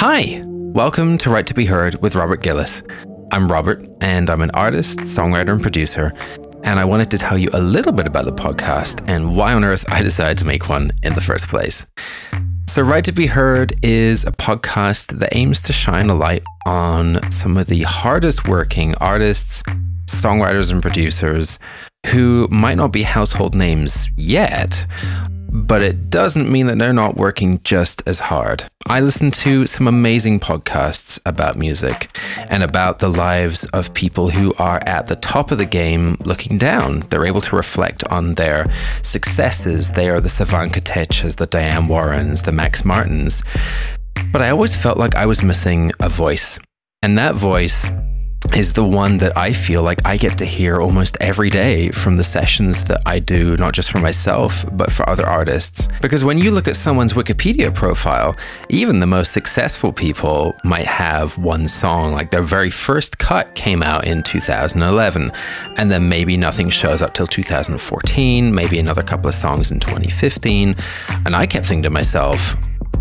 Hi, welcome to Write to Be Heard with Robert Gillies. I'm Robert, and I'm an artist, songwriter, and producer. And I wanted to tell you a little bit about the podcast and why on earth I decided to make one in the first place. So, Write to Be Heard is a podcast that aims to shine a light on some of the hardest working artists, songwriters, and producers who might not be household names yet, but it doesn't mean that they're not working just as hard. I listen to some amazing podcasts about music and about the lives of people who are at the top of the game looking down. They're able to reflect on their successes. They are the Savan Kotechas, the Diane Warrens, the Max Martins. But I always felt like I was missing a voice. And that voice is the one that I feel like I get to hear almost every day from the sessions that I do, not just for myself, but for other artists. Because when you look at someone's Wikipedia profile, even the most successful people might have one song, like their very first cut came out in 2011, and then maybe nothing shows up till 2014, maybe another couple of songs in 2015. And I kept thinking to myself,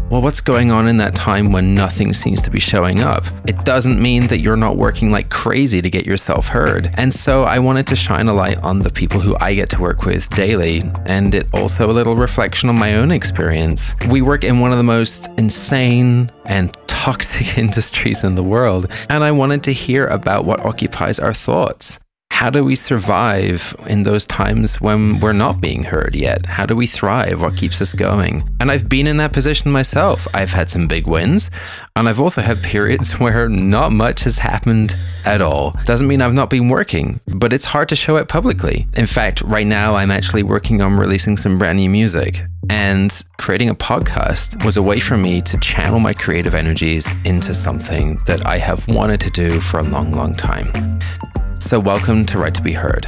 well, what's going on in that time when nothing seems to be showing up? It doesn't mean that you're not working like crazy to get yourself heard. And so I wanted to shine a light on the people who I get to work with daily, and it also a little reflection on my own experience. We work in one of the most insane and toxic industries in the world, and I wanted to hear about what occupies our thoughts how do we survive in those times when we're not being heard yet? How do we thrive? What keeps us going? And I've been in that position myself. I've had some big wins, and I've also had periods where not much has happened at all. Doesn't mean I've not been working, but it's hard to show it publicly. In fact, right now I'm actually working on releasing some brand new music. And creating a podcast was a way for me to channel my creative energies into something that I have wanted to do for a long, long time. So, welcome to Write to Be Heard.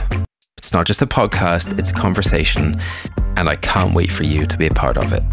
It's not just a podcast, it's a conversation, and I can't wait for you to be a part of it.